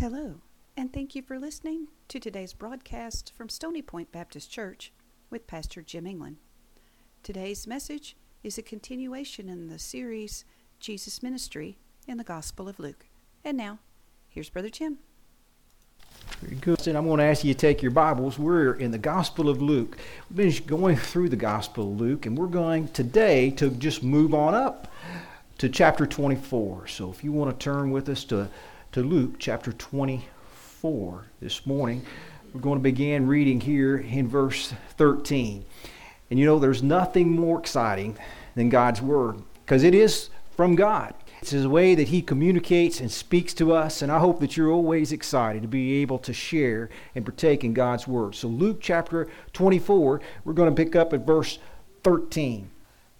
Hello, and thank you for listening to today's broadcast from Stony Point Baptist Church with Pastor Jim England. Today's message is a continuation in the series Jesus Ministry in the Gospel of Luke. And now, here's Brother Jim. Very good. And I'm going to ask you to take your Bibles. We're in the Gospel of Luke. We've been going through the Gospel of Luke, and we're going today to just move on up to chapter 24. So if you want to turn with us to, to Luke chapter 24 this morning, we're going to begin reading here in verse 13. And you know, there's nothing more exciting than God's Word because it is from God. It's His way that He communicates and speaks to us, and I hope that you're always excited to be able to share and partake in God's Word. So, Luke chapter 24, we're going to pick up at verse 13.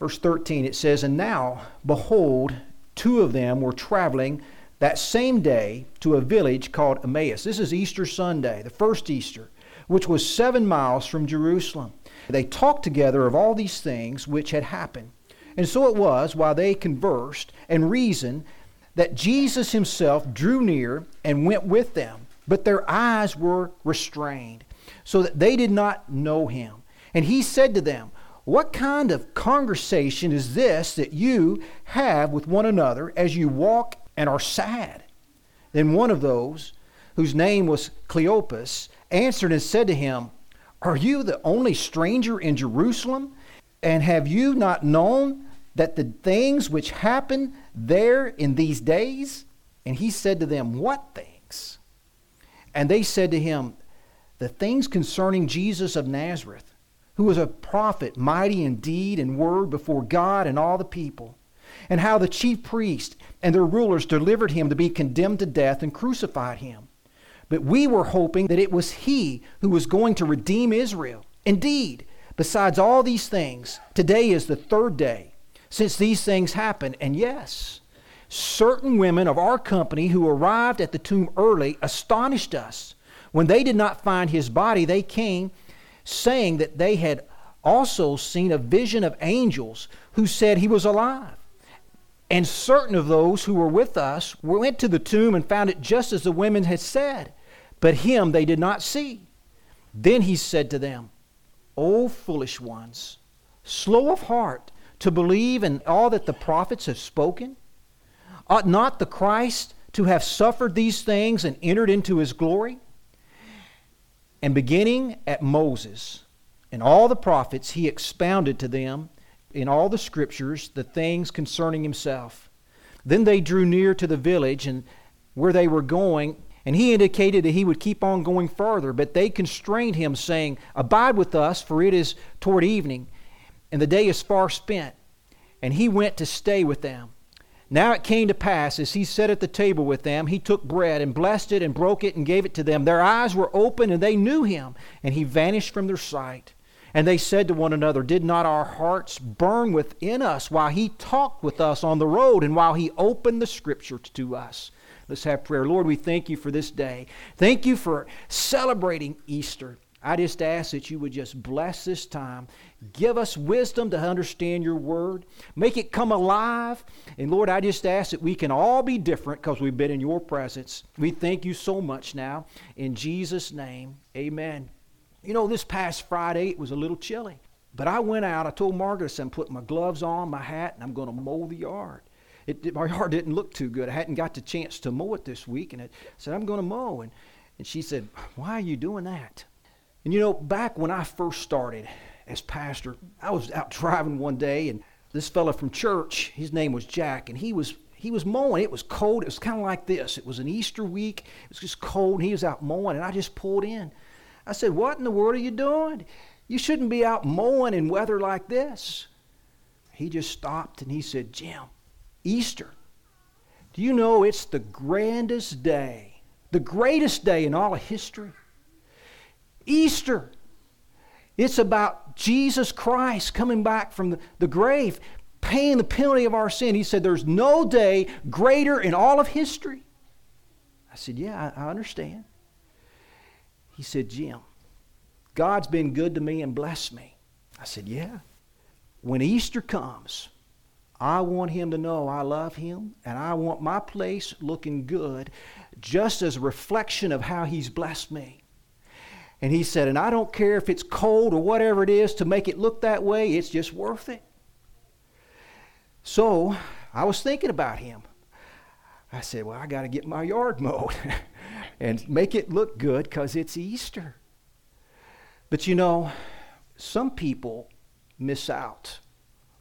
Verse 13, it says, And now, behold, two of them were traveling that same day to a village called Emmaus. This is Easter Sunday, the first Easter, which was seven miles from Jerusalem. They talked together of all these things which had happened. And so it was, while they conversed and reasoned, that Jesus himself drew near and went with them. But their eyes were restrained, so that they did not know him. And he said to them, What kind of conversation is this that you have with one another as you walk and are sad? Then one of those, whose name was Cleopas, answered and said to him, Are you the only stranger in Jerusalem? And have you not known that the things which happen there in these days? And he said to them, What things? And they said to him, The things concerning Jesus of Nazareth, who was a prophet, mighty in deed and word before God and all the people, and how the chief priests and their rulers delivered him to be condemned to death and crucified him. But we were hoping that it was he who was going to redeem Israel. Indeed, besides all these things, today is the third day since these things happened. And yes, certain women of our company who arrived at the tomb early astonished us. When they did not find his body, they came saying that they had also seen a vision of angels who said he was alive. And certain of those who were with us went to the tomb and found it just as the women had said, but him they did not see. Then he said to them, O foolish ones, slow of heart to believe in all that the prophets have spoken? Ought not the Christ to have suffered these things and entered into his glory? And beginning at Moses and all the prophets, he expounded to them in all the scriptures the things concerning himself. Then they drew near to the village and where they were going, and he indicated that he would keep on going further, but they constrained him, saying, Abide with us, for it is toward evening, and the day is far spent. And he went to stay with them. Now it came to pass, as he sat at the table with them, he took bread and blessed it and broke it and gave it to them. Their eyes were open and they knew him, and he vanished from their sight. And they said to one another, Did not our hearts burn within us while he talked with us on the road and while he opened the scriptures to us? Let's have prayer. Lord, we thank you for this day. Thank you for celebrating Easter. I just ask that you would just bless this time. Give us wisdom to understand your word. Make it come alive. And Lord, I just ask that we can all be different because we've been in your presence. We thank you so much now. In Jesus' name, amen. You know, this past Friday, it was a little chilly. But I went out, I told Margaret, I'm putting my gloves on, my hat, and I'm going to mow the yard. It, my yard didn't look too good. I hadn't got the chance to mow it this week. And I said, I'm going to mow. And, and she said, Why are you doing that? And you know, back when I first started as pastor, I was out driving one day, and this fellow from church, his name was Jack, and he was he was mowing. It was cold. It was kind of like this. It was an Easter week. It was just cold, and he was out mowing, and I just pulled in. I said, What in the world are you doing? You shouldn't be out mowing in weather like this. He just stopped and he said, Jim, Easter. Do you know it's the grandest day, the greatest day in all of history? Easter. It's about Jesus Christ coming back from the, grave, paying the penalty of our sin. He said, There's no day greater in all of history. I said, Yeah, I understand. He said, Jim, God's been good to me and blessed me. I said, Yeah. When Easter comes, I want him to know I love him and I want my place looking good just as a reflection of how he's blessed me. And he said, and I don't care if it's cold or whatever it is to make it look that way, it's just worth it. So I was thinking about him. I said, well, I got to get my yard mowed and make it look good because it's Easter. But you know, some people miss out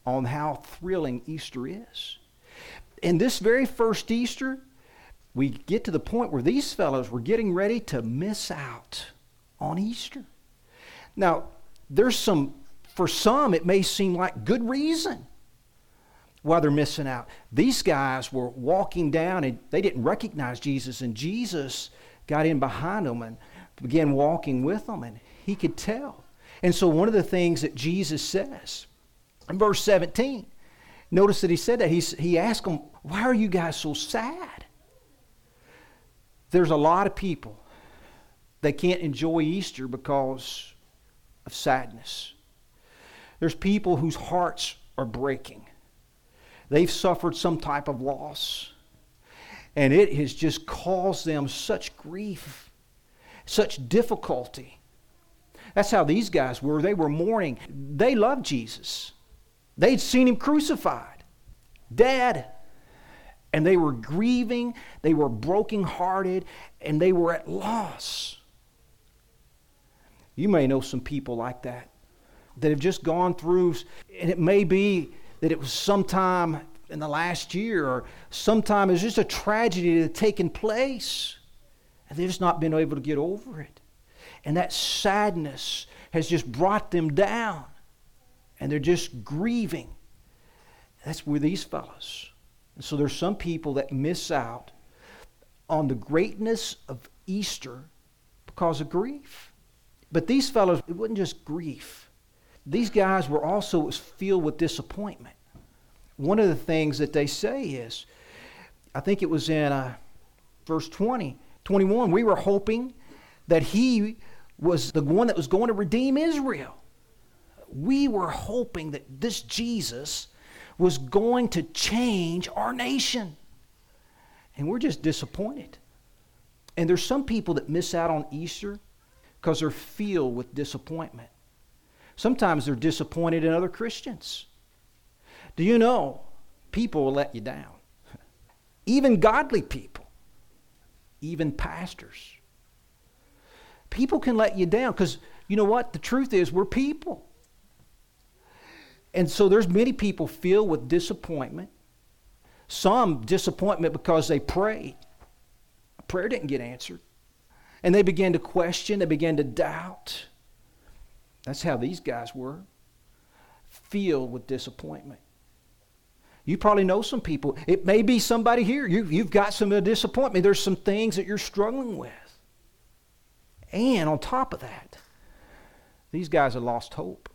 on how thrilling Easter is. In this very first Easter, we get to the point where these fellows were getting ready to miss out on Easter. Now, there's some, for some, it may seem like good reason why they're missing out. These guys were walking down and they didn't recognize Jesus, and Jesus got in behind them and began walking with them, and he could tell. And so, one of the things that Jesus says in verse 17, notice that he said that. He's, he asked them, Why are you guys so sad? There's a lot of people they can't enjoy Easter because of sadness. There's people whose hearts are breaking. They've suffered some type of loss. And it has just caused them such grief, such difficulty. That's how these guys were. They were mourning. They loved Jesus. They'd seen him crucified, dead. And they were grieving, they were brokenhearted, and they were at loss. You may know some people like that that have just gone through, and it may be that it was sometime in the last year or sometime it's just a tragedy that had taken place, and they've just not been able to get over it. And that sadness has just brought them down and they're just grieving. That's where these fellows. And so there's some people that miss out on the greatness of Easter because of grief. But these fellows, it wasn't just grief. These guys were also filled with disappointment. One of the things that they say is, I think it was in uh, verse 20, 21, we were hoping that he was the one that was going to redeem Israel we were hoping that this Jesus was going to change our nation. And we're just disappointed. And there's some people that miss out on Easter because they're filled with disappointment. Sometimes they're disappointed in other Christians. Do you know people will let you down? Even godly people, even pastors. People can let you down because you know what? The truth is, we're people. And so there's many people filled with disappointment. Some disappointment because they prayed. Prayer didn't get answered. And they began to question, they began to doubt. That's how these guys were. Filled with disappointment. You probably know some people. It may be somebody here. You, you've got some disappointment. There's some things that you're struggling with. And on top of that, these guys have lost hope.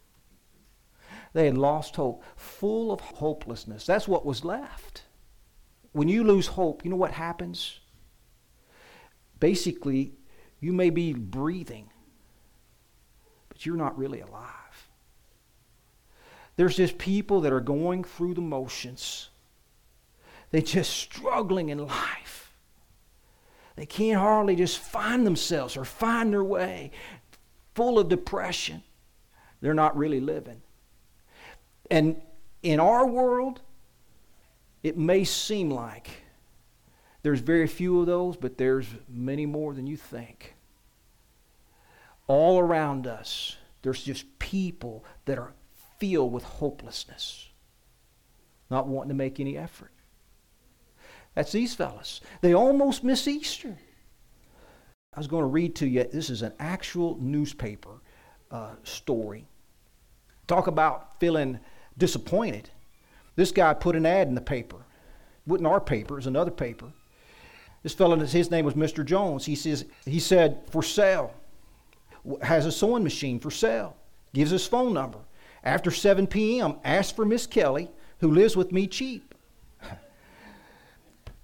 They had lost hope, full of hopelessness. That's what was left. When you lose hope, you know what happens? Basically, you may be breathing, but you're not really alive. There's just people that are going through the motions. They're just struggling in life. They can't hardly just find themselves or find their way, full of depression. They're not really living. And in our world, it may seem like there's very few of those, but there's many more than you think. All around us, there's just people that are filled with hopelessness, not wanting to make any effort. That's these fellas. They almost miss Easter. I was going to read to you, this is an actual newspaper uh, story. Talk about feeling disappointed. This guy put an ad in the paper. It wasn't our paper, it was another paper. This fellow, his name was Mr. Jones. He says, he said, for sale. Has a sewing machine for sale. Gives his phone number. After 7 p.m., ask for Miss Kelly, who lives with me cheap.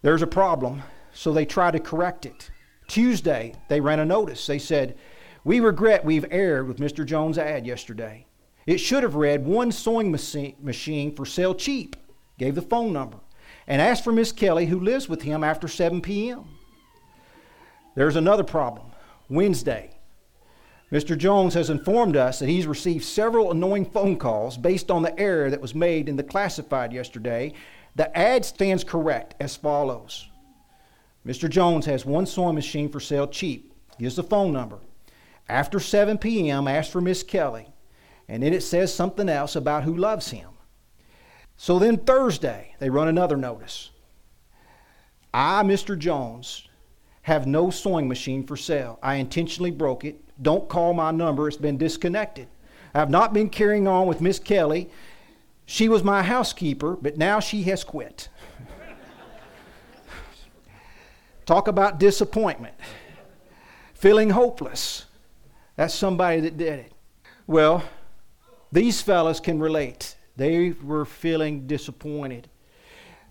There's a problem, so they try to correct it. Tuesday, they ran a notice. They said, We regret we've erred with Mr. Jones' ad yesterday. It should have read one sewing machine for sale cheap. gave the phone number, and asked for Miss Kelly, who lives with him after 7 p.m. There's another problem. Wednesday, Mr. Jones has informed us that he's received several annoying phone calls based on the error that was made in the classified yesterday. The ad stands correct as follows Mr. Jones has one sewing machine for sale cheap. Here's the phone number. After 7 p.m., ask for Miss Kelly. And then it says something else about who loves him. So then Thursday, they run another notice. I, Mr. Jones, have no sewing machine for sale. I intentionally broke it. Don't call my number, it's been disconnected. I have not been carrying on with Miss Kelly. She was my housekeeper, but now she has quit. Talk about disappointment. Feeling hopeless. That's somebody that did it. Well, these fellas can relate. They were feeling disappointed.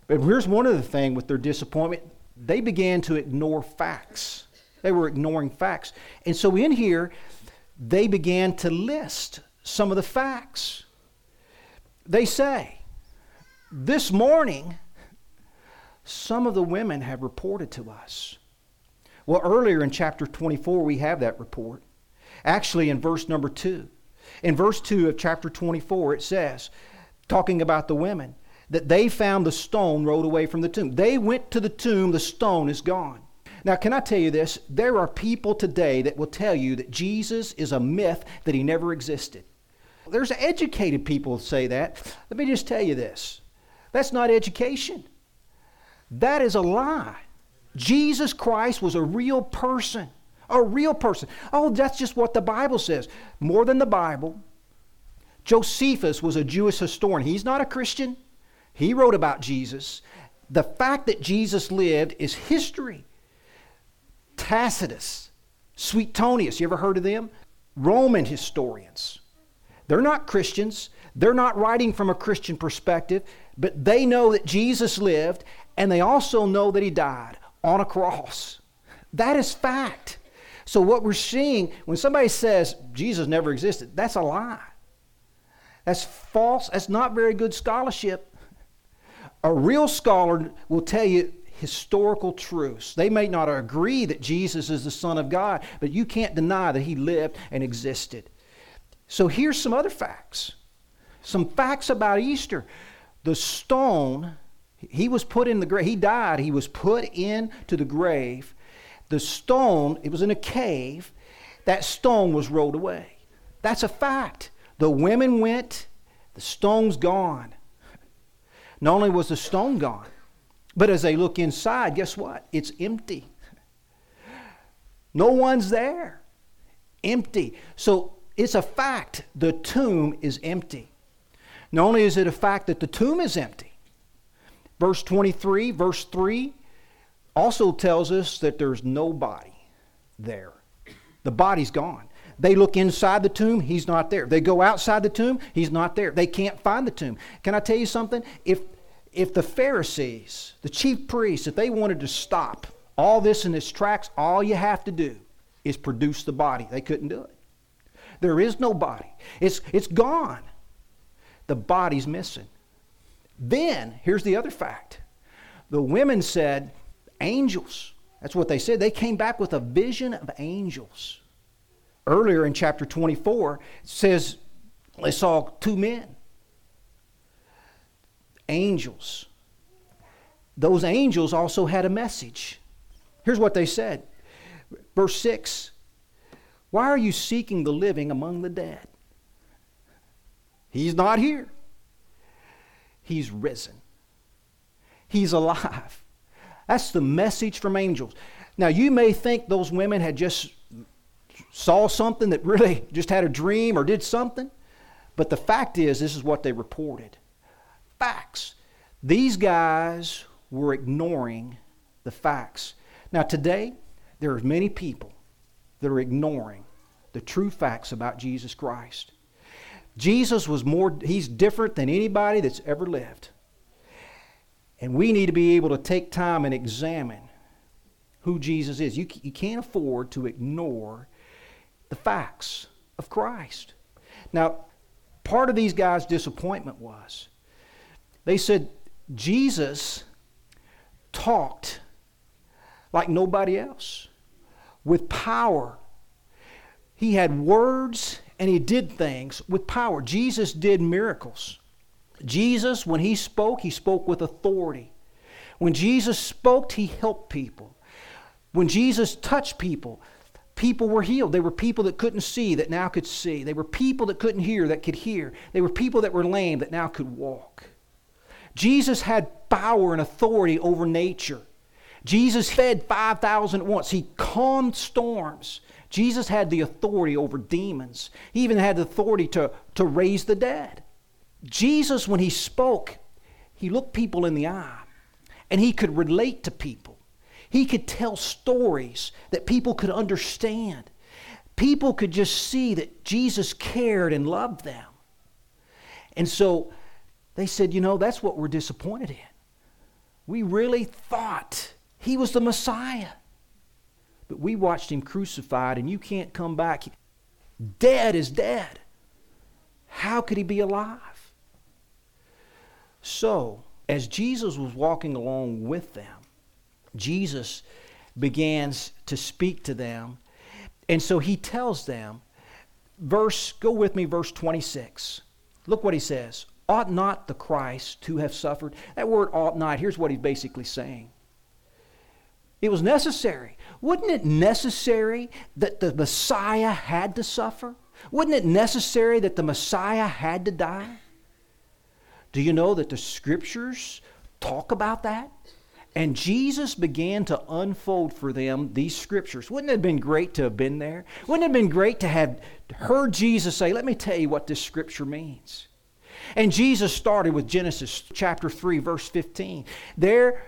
But here's one of the things with their disappointment they began to ignore facts. They were ignoring facts. And so in here, they began to list some of the facts. They say, This morning, some of the women have reported to us. Well, earlier in chapter 24, we have that report. Actually, in verse number 2. In verse 2 of chapter 24, it says, talking about the women, that they found the stone rolled away from the tomb. They went to the tomb, the stone is gone. Now, can I tell you this? There are people today that will tell you that Jesus is a myth, that he never existed. There's educated people who say that. Let me just tell you this that's not education, that is a lie. Jesus Christ was a real person. A real person. Oh, that's just what the Bible says. More than the Bible. Josephus was a Jewish historian. He's not a Christian. He wrote about Jesus. The fact that Jesus lived is history. Tacitus, Suetonius, you ever heard of them? Roman historians. They're not Christians. They're not writing from a Christian perspective, but they know that Jesus lived and they also know that he died on a cross. That is fact. So, what we're seeing when somebody says Jesus never existed, that's a lie. That's false. That's not very good scholarship. A real scholar will tell you historical truths. They may not agree that Jesus is the Son of God, but you can't deny that he lived and existed. So here's some other facts. Some facts about Easter. The stone, he was put in the grave. He died. He was put into the grave. The stone, it was in a cave. That stone was rolled away. That's a fact. The women went, the stone's gone. Not only was the stone gone, but as they look inside, guess what? It's empty. No one's there. Empty. So it's a fact the tomb is empty. Not only is it a fact that the tomb is empty, verse 23, verse 3 also tells us that there's no body there. The body's gone. They look inside the tomb, he's not there. They go outside the tomb, he's not there. They can't find the tomb. Can I tell you something? If if the Pharisees, the chief priests, if they wanted to stop all this in its tracks, all you have to do is produce the body. They couldn't do it. There is no body. It's it's gone. The body's missing. Then, here's the other fact. The women said, angels. That's what they said. They came back with a vision of angels earlier in chapter 24, it says they saw two men, angels. Those angels also had a message. Here's what they said. Verse 6 Why are you seeking the living among the dead? He's not here. He's risen. He's alive. That's the message from angels. Now, you may think those women had just saw something that really just had a dream or did something. But the fact is, this is what they reported facts. These guys were ignoring the facts. Now, today, there are many people that are ignoring the true facts about Jesus Christ. Jesus was more, he's different than anybody that's ever lived. And we need to be able to take time and examine who Jesus is. You, you can't afford to ignore the facts of Christ. Now, part of these guys' disappointment was they said, Jesus talked like nobody else with power. He had words and he did things with power. Jesus did miracles. Jesus, when he spoke, he spoke with authority. When Jesus spoke, he helped people. When Jesus touched people, people were healed. They were people that couldn't see that now could see. They were people that couldn't hear that could hear. They were people that were lame that now could walk. Jesus had power and authority over nature. Jesus fed 5,000 at once. He calmed storms. Jesus had the authority over demons. He even had the authority to, to raise the dead. Jesus, when he spoke, he looked people in the eye and he could relate to people. He could tell stories that people could understand. People could just see that Jesus cared and loved them. And so they said, you know, that's what we're disappointed in. We really thought he was the Messiah. But we watched him crucified, and you can't come back. Dead is dead. How could he be alive? So, as Jesus was walking along with them, Jesus begins to speak to them. And so he tells them, verse, go with me, verse 26. Look what he says. Ought not the Christ to have suffered? That word ought not, here's what he's basically saying. It was necessary. Wouldn't it necessary that the Messiah had to suffer? Wouldn't it necessary that the Messiah had to die? Do you know that the scriptures talk about that? And Jesus began to unfold for them these scriptures. Wouldn't it have been great to have been there? Wouldn't it have been great to have heard Jesus say, Let me tell you what this scripture means? And Jesus started with Genesis chapter 3, verse 15. There,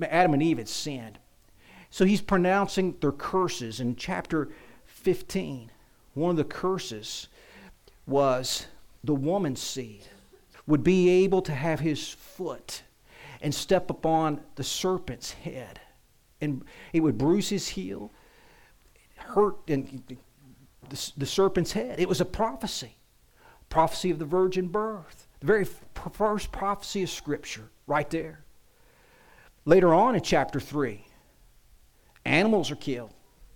Adam and Eve had sinned. So he's pronouncing their curses in chapter 15. One of the curses was the woman's seed would be able to have his foot and step upon the serpent's head. And it would bruise his heel, hurt and the, the serpent's head. It was a prophecy, prophecy of the virgin birth, the very first prophecy of Scripture, right there. Later on in chapter 3, animals are killed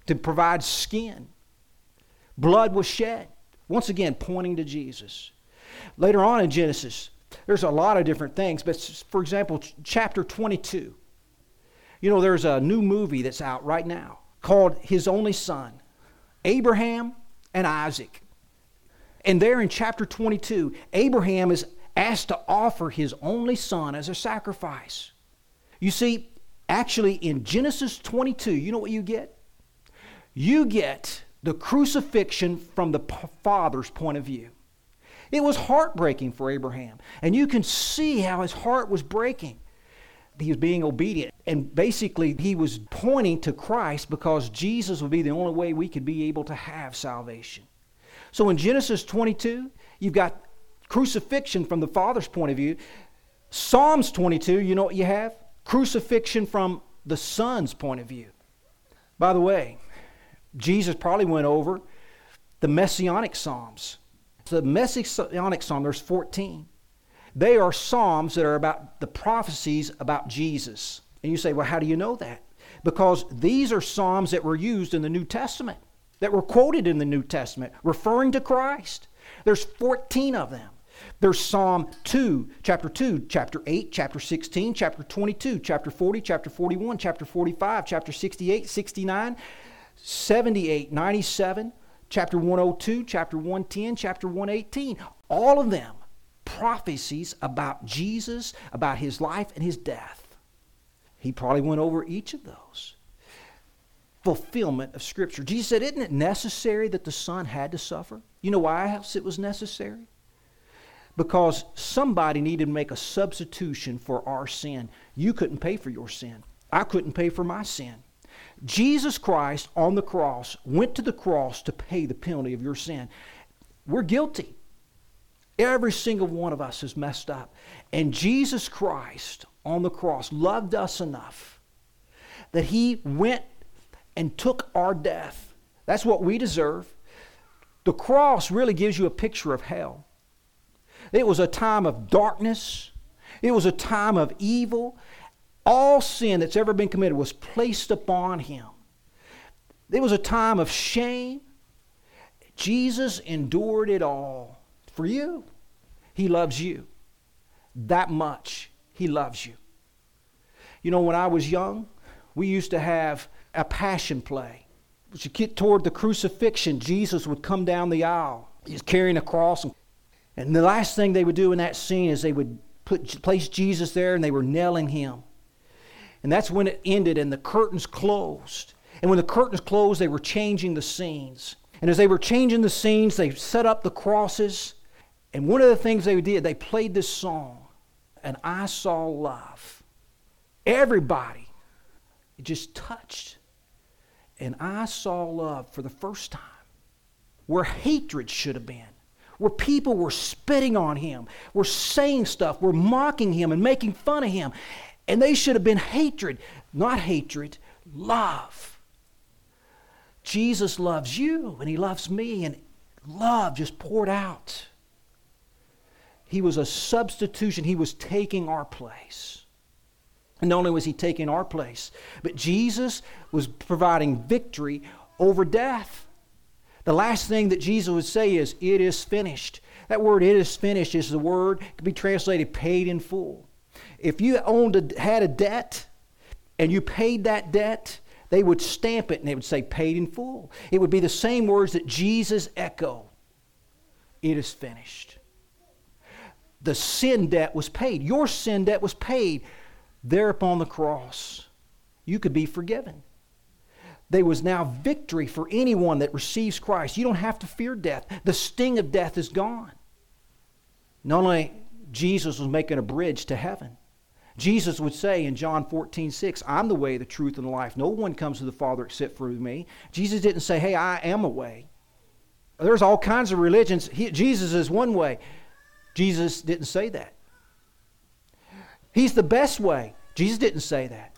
to provide skin. Blood was shed, once again pointing to Jesus. Later on in Genesis, there's a lot of different things, but for example, chapter 22. You know, there's a new movie that's out right now called His Only Son, Abraham and Isaac. And there in chapter 22, Abraham is asked to offer his only son as a sacrifice. You see, actually in Genesis 22, you know what you get? You get the crucifixion from the father's point of view. It was heartbreaking for Abraham. And you can see how his heart was breaking. He was being obedient. And basically, he was pointing to Christ because Jesus would be the only way we could be able to have salvation. So in Genesis 22, you've got crucifixion from the Father's point of view. Psalms 22, you know what you have? Crucifixion from the Son's point of view. By the way, Jesus probably went over the Messianic Psalms the Messianic Psalm, there's 14. They are Psalms that are about the prophecies about Jesus. And you say, well, how do you know that? Because these are Psalms that were used in the New Testament, that were quoted in the New Testament, referring to Christ. There's 14 of them. There's Psalm 2, chapter 2, chapter 8, chapter 16, chapter 22, chapter 40, chapter 41, chapter 45, chapter 68, 69, 78, 97, chapter 102, chapter 110, chapter 118. All of them prophecies about Jesus, about his life and his death. He probably went over each of those. Fulfillment of Scripture. Jesus said, Isn't it necessary that the Son had to suffer? You know why else it was necessary? Because somebody needed to make a substitution for our sin. You couldn't pay for your sin. I couldn't pay for my sin. Jesus Christ on the cross went to the cross to pay the penalty of your sin. We're guilty. Every single one of us is messed up. And Jesus Christ on the cross loved us enough that he went and took our death. That's what we deserve. The cross really gives you a picture of hell. It was a time of darkness. It was a time of evil. All sin that's ever been committed was placed upon him. It was a time of shame. Jesus endured it all for you. He loves you that much. He loves you. You know, when I was young, we used to have a passion play. As you get toward the crucifixion, Jesus would come down the aisle. He's carrying a cross. And the last thing they would do in that scene is they would put, place Jesus there and they were nailing him. And that's when it ended and the curtains closed. And when the curtains closed, they were changing the scenes. And as they were changing the scenes, they set up the crosses. And one of the things they did, they played this song, and I saw love. Everybody just touched. And I saw love for the first time where hatred should have been, where people were spitting on him, were saying stuff, were mocking him and making fun of him. And they should have been hatred, not hatred, love. Jesus loves you and he loves me, and love just poured out. He was a substitution, he was taking our place. And not only was he taking our place, but Jesus was providing victory over death. The last thing that Jesus would say is, It is finished. That word, it is finished, is the word, could be translated paid in full. If you owned a, had a debt and you paid that debt, they would stamp it and they would say paid in full. It would be the same words that Jesus echoed. It is finished. The sin debt was paid. Your sin debt was paid there upon the cross. You could be forgiven. There was now victory for anyone that receives Christ. You don't have to fear death. The sting of death is gone. Not only Jesus was making a bridge to heaven, Jesus would say in John 14, 6, I'm the way, the truth, and the life. No one comes to the Father except through me. Jesus didn't say, Hey, I am a way. There's all kinds of religions. He, Jesus is one way. Jesus didn't say that. He's the best way. Jesus didn't say that.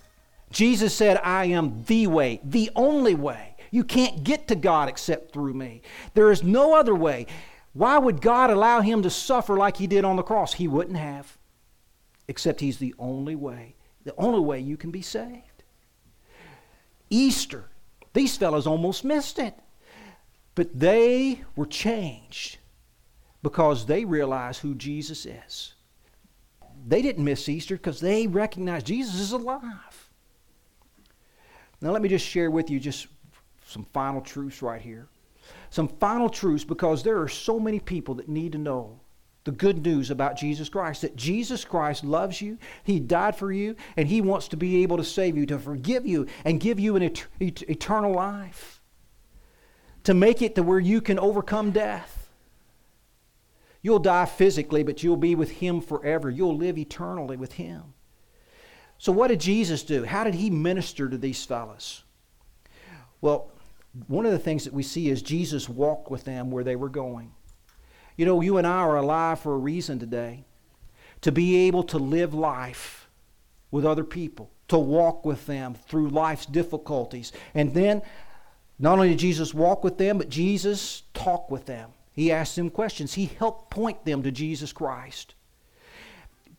Jesus said, I am the way, the only way. You can't get to God except through me. There is no other way. Why would God allow him to suffer like he did on the cross? He wouldn't have, except he's the only way. The only way you can be saved. Easter, these fellows almost missed it. But they were changed because they realized who Jesus is. They didn't miss Easter because they recognized Jesus is alive. Now, let me just share with you just some final truths right here. Some final truths because there are so many people that need to know the good news about Jesus Christ that Jesus Christ loves you, He died for you, and He wants to be able to save you, to forgive you, and give you an et- et- eternal life, to make it to where you can overcome death. You'll die physically, but you'll be with Him forever. You'll live eternally with Him. So, what did Jesus do? How did He minister to these fellows? Well, one of the things that we see is Jesus walked with them where they were going. You know, you and I are alive for a reason today to be able to live life with other people, to walk with them through life's difficulties. And then, not only did Jesus walk with them, but Jesus talked with them. He asked them questions. He helped point them to Jesus Christ.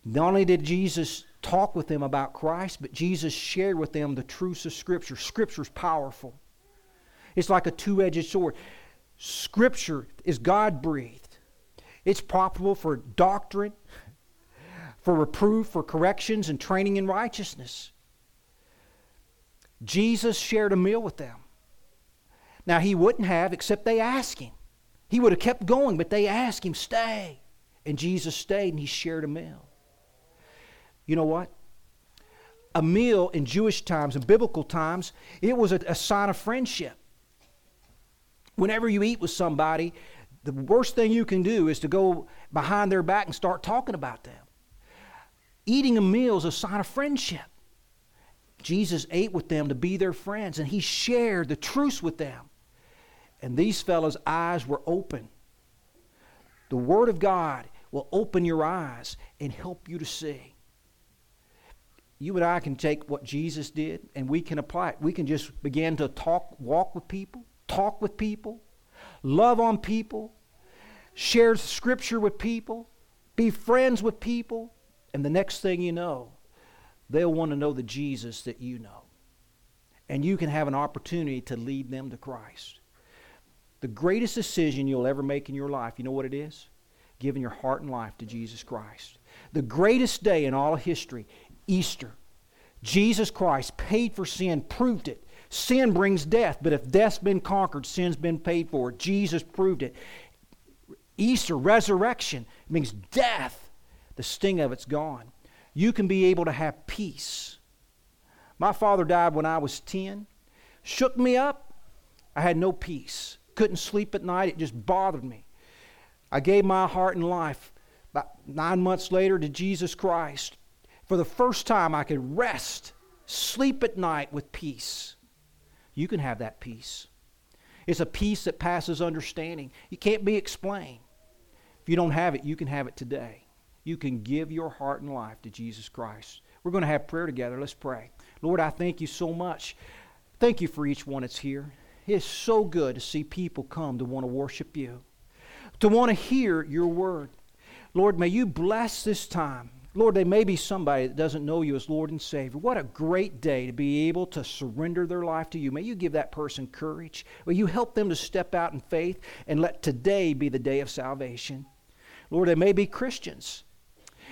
Not only did Jesus talk with them about Christ, but Jesus shared with them the truths of Scripture. Scripture is powerful, it's like a two edged sword. Scripture is God breathed, it's profitable for doctrine, for reproof, for corrections, and training in righteousness. Jesus shared a meal with them. Now, he wouldn't have except they asked him. He would have kept going, but they asked him, Stay. And Jesus stayed and he shared a meal. You know what? A meal in Jewish times, in biblical times, it was a, a sign of friendship. Whenever you eat with somebody, the worst thing you can do is to go behind their back and start talking about them. Eating a meal is a sign of friendship. Jesus ate with them to be their friends, and he shared the truth with them. And these fellows' eyes were open. The Word of God will open your eyes and help you to see. You and I can take what Jesus did and we can apply it. We can just begin to talk, walk with people, talk with people, love on people, share scripture with people, be friends with people, And the next thing you know, they'll want to know the Jesus that you know. And you can have an opportunity to lead them to Christ. The greatest decision you'll ever make in your life, you know what it is? Giving your heart and life to Jesus Christ. The greatest day in all of history, Easter. Jesus Christ paid for sin, proved it. Sin brings death, but if death's been conquered, sin's been paid for. Jesus proved it. Easter, resurrection, means death. The sting of it's gone. You can be able to have peace. My father died when I was 10. Shook me up. I had no peace. Couldn't sleep at night. It just bothered me. I gave my heart and life about nine months later to Jesus Christ. For the first time, I could rest, sleep at night with peace. You can have that peace. It's a peace that passes understanding. It can't be explained. If you don't have it, you can have it today. You can give your heart and life to Jesus Christ. We're going to have prayer together. Let's pray. Lord, I thank you so much. Thank you for each one that's here. It's so good to see people come to want to worship you, to want to hear your word. Lord, may you bless this time. Lord, there may be somebody that doesn't know you as Lord and Savior. What a great day to be able to surrender their life to you. May you give that person courage. Will you help them to step out in faith and let today be the day of salvation? Lord, there may be Christians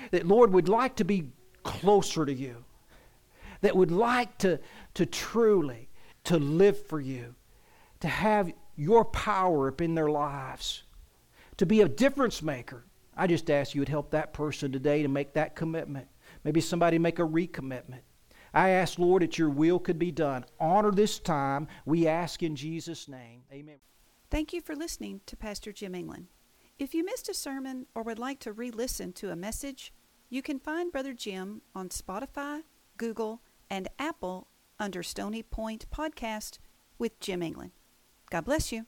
that, Lord, would like to be closer to you, that would like to, to truly to live for you, to have your power up in their lives, to be a difference maker. I just ask you would help that person today to make that commitment. Maybe somebody make a recommitment. I ask, Lord, that your will could be done. Honor this time. We ask in Jesus' name. Amen. Thank you for listening to Pastor Jim England. If you missed a sermon or would like to re listen to a message, you can find Brother Jim on Spotify, Google, and Apple under Stony Point Podcast with Jim England. God bless you.